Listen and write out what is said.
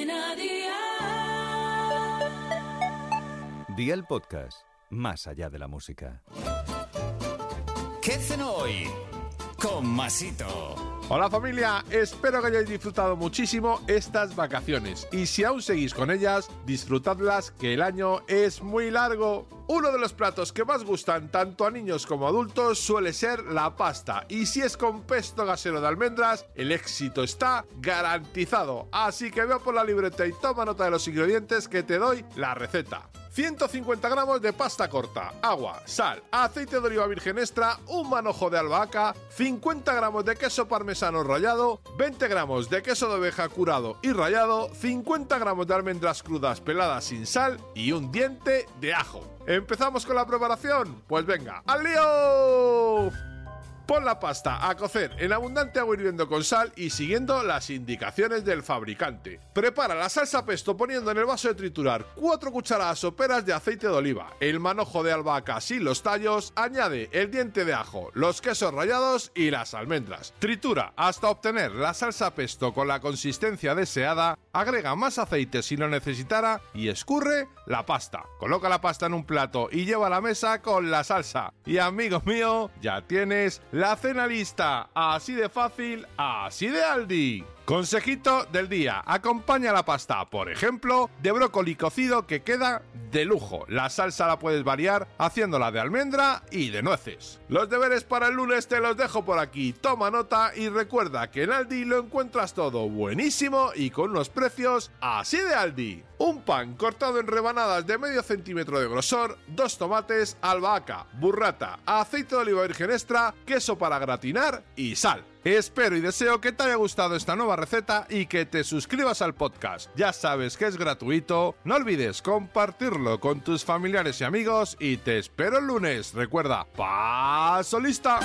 Cadena Dial. Día el podcast, más allá de la música. ¿Qué cenó hoy? Con Masito. Hola familia, espero que hayáis disfrutado muchísimo estas vacaciones y si aún seguís con ellas, disfrutadlas que el año es muy largo. Uno de los platos que más gustan tanto a niños como adultos suele ser la pasta y si es con pesto gasero de almendras, el éxito está garantizado. Así que vea por la libreta y toma nota de los ingredientes que te doy la receta. 150 gramos de pasta corta, agua, sal, aceite de oliva virgen extra, un manojo de albahaca, 50 gramos de queso parmesano rallado, 20 gramos de queso de oveja curado y rallado, 50 gramos de almendras crudas peladas sin sal y un diente de ajo. ¿Empezamos con la preparación? Pues venga, ¡al lío! Pon la pasta a cocer en abundante agua hirviendo con sal y siguiendo las indicaciones del fabricante. Prepara la salsa pesto poniendo en el vaso de triturar 4 cucharadas soperas de aceite de oliva, el manojo de albahaca sin los tallos, añade el diente de ajo, los quesos rallados y las almendras. Tritura hasta obtener la salsa pesto con la consistencia deseada, agrega más aceite si lo necesitara y escurre la pasta. Coloca la pasta en un plato y lleva a la mesa con la salsa. Y amigo mío, ya tienes la cena lista. Así de fácil, así de Aldi. Consejito del día. Acompaña la pasta, por ejemplo, de brócoli cocido que queda de lujo. La salsa la puedes variar haciéndola de almendra y de nueces. Los deberes para el lunes te los dejo por aquí. Toma nota y recuerda que en Aldi lo encuentras todo buenísimo y con unos precios así de Aldi. Un pan cortado en rebanadas de medio centímetro de grosor, dos tomates, albahaca, burrata, aceite de oliva virgen extra, queso para gratinar y sal. Espero y deseo que te haya gustado esta nueva receta y que te suscribas al podcast. Ya sabes que es gratuito, no olvides compartirlo con tus familiares y amigos y te espero el lunes. Recuerda, paso lista.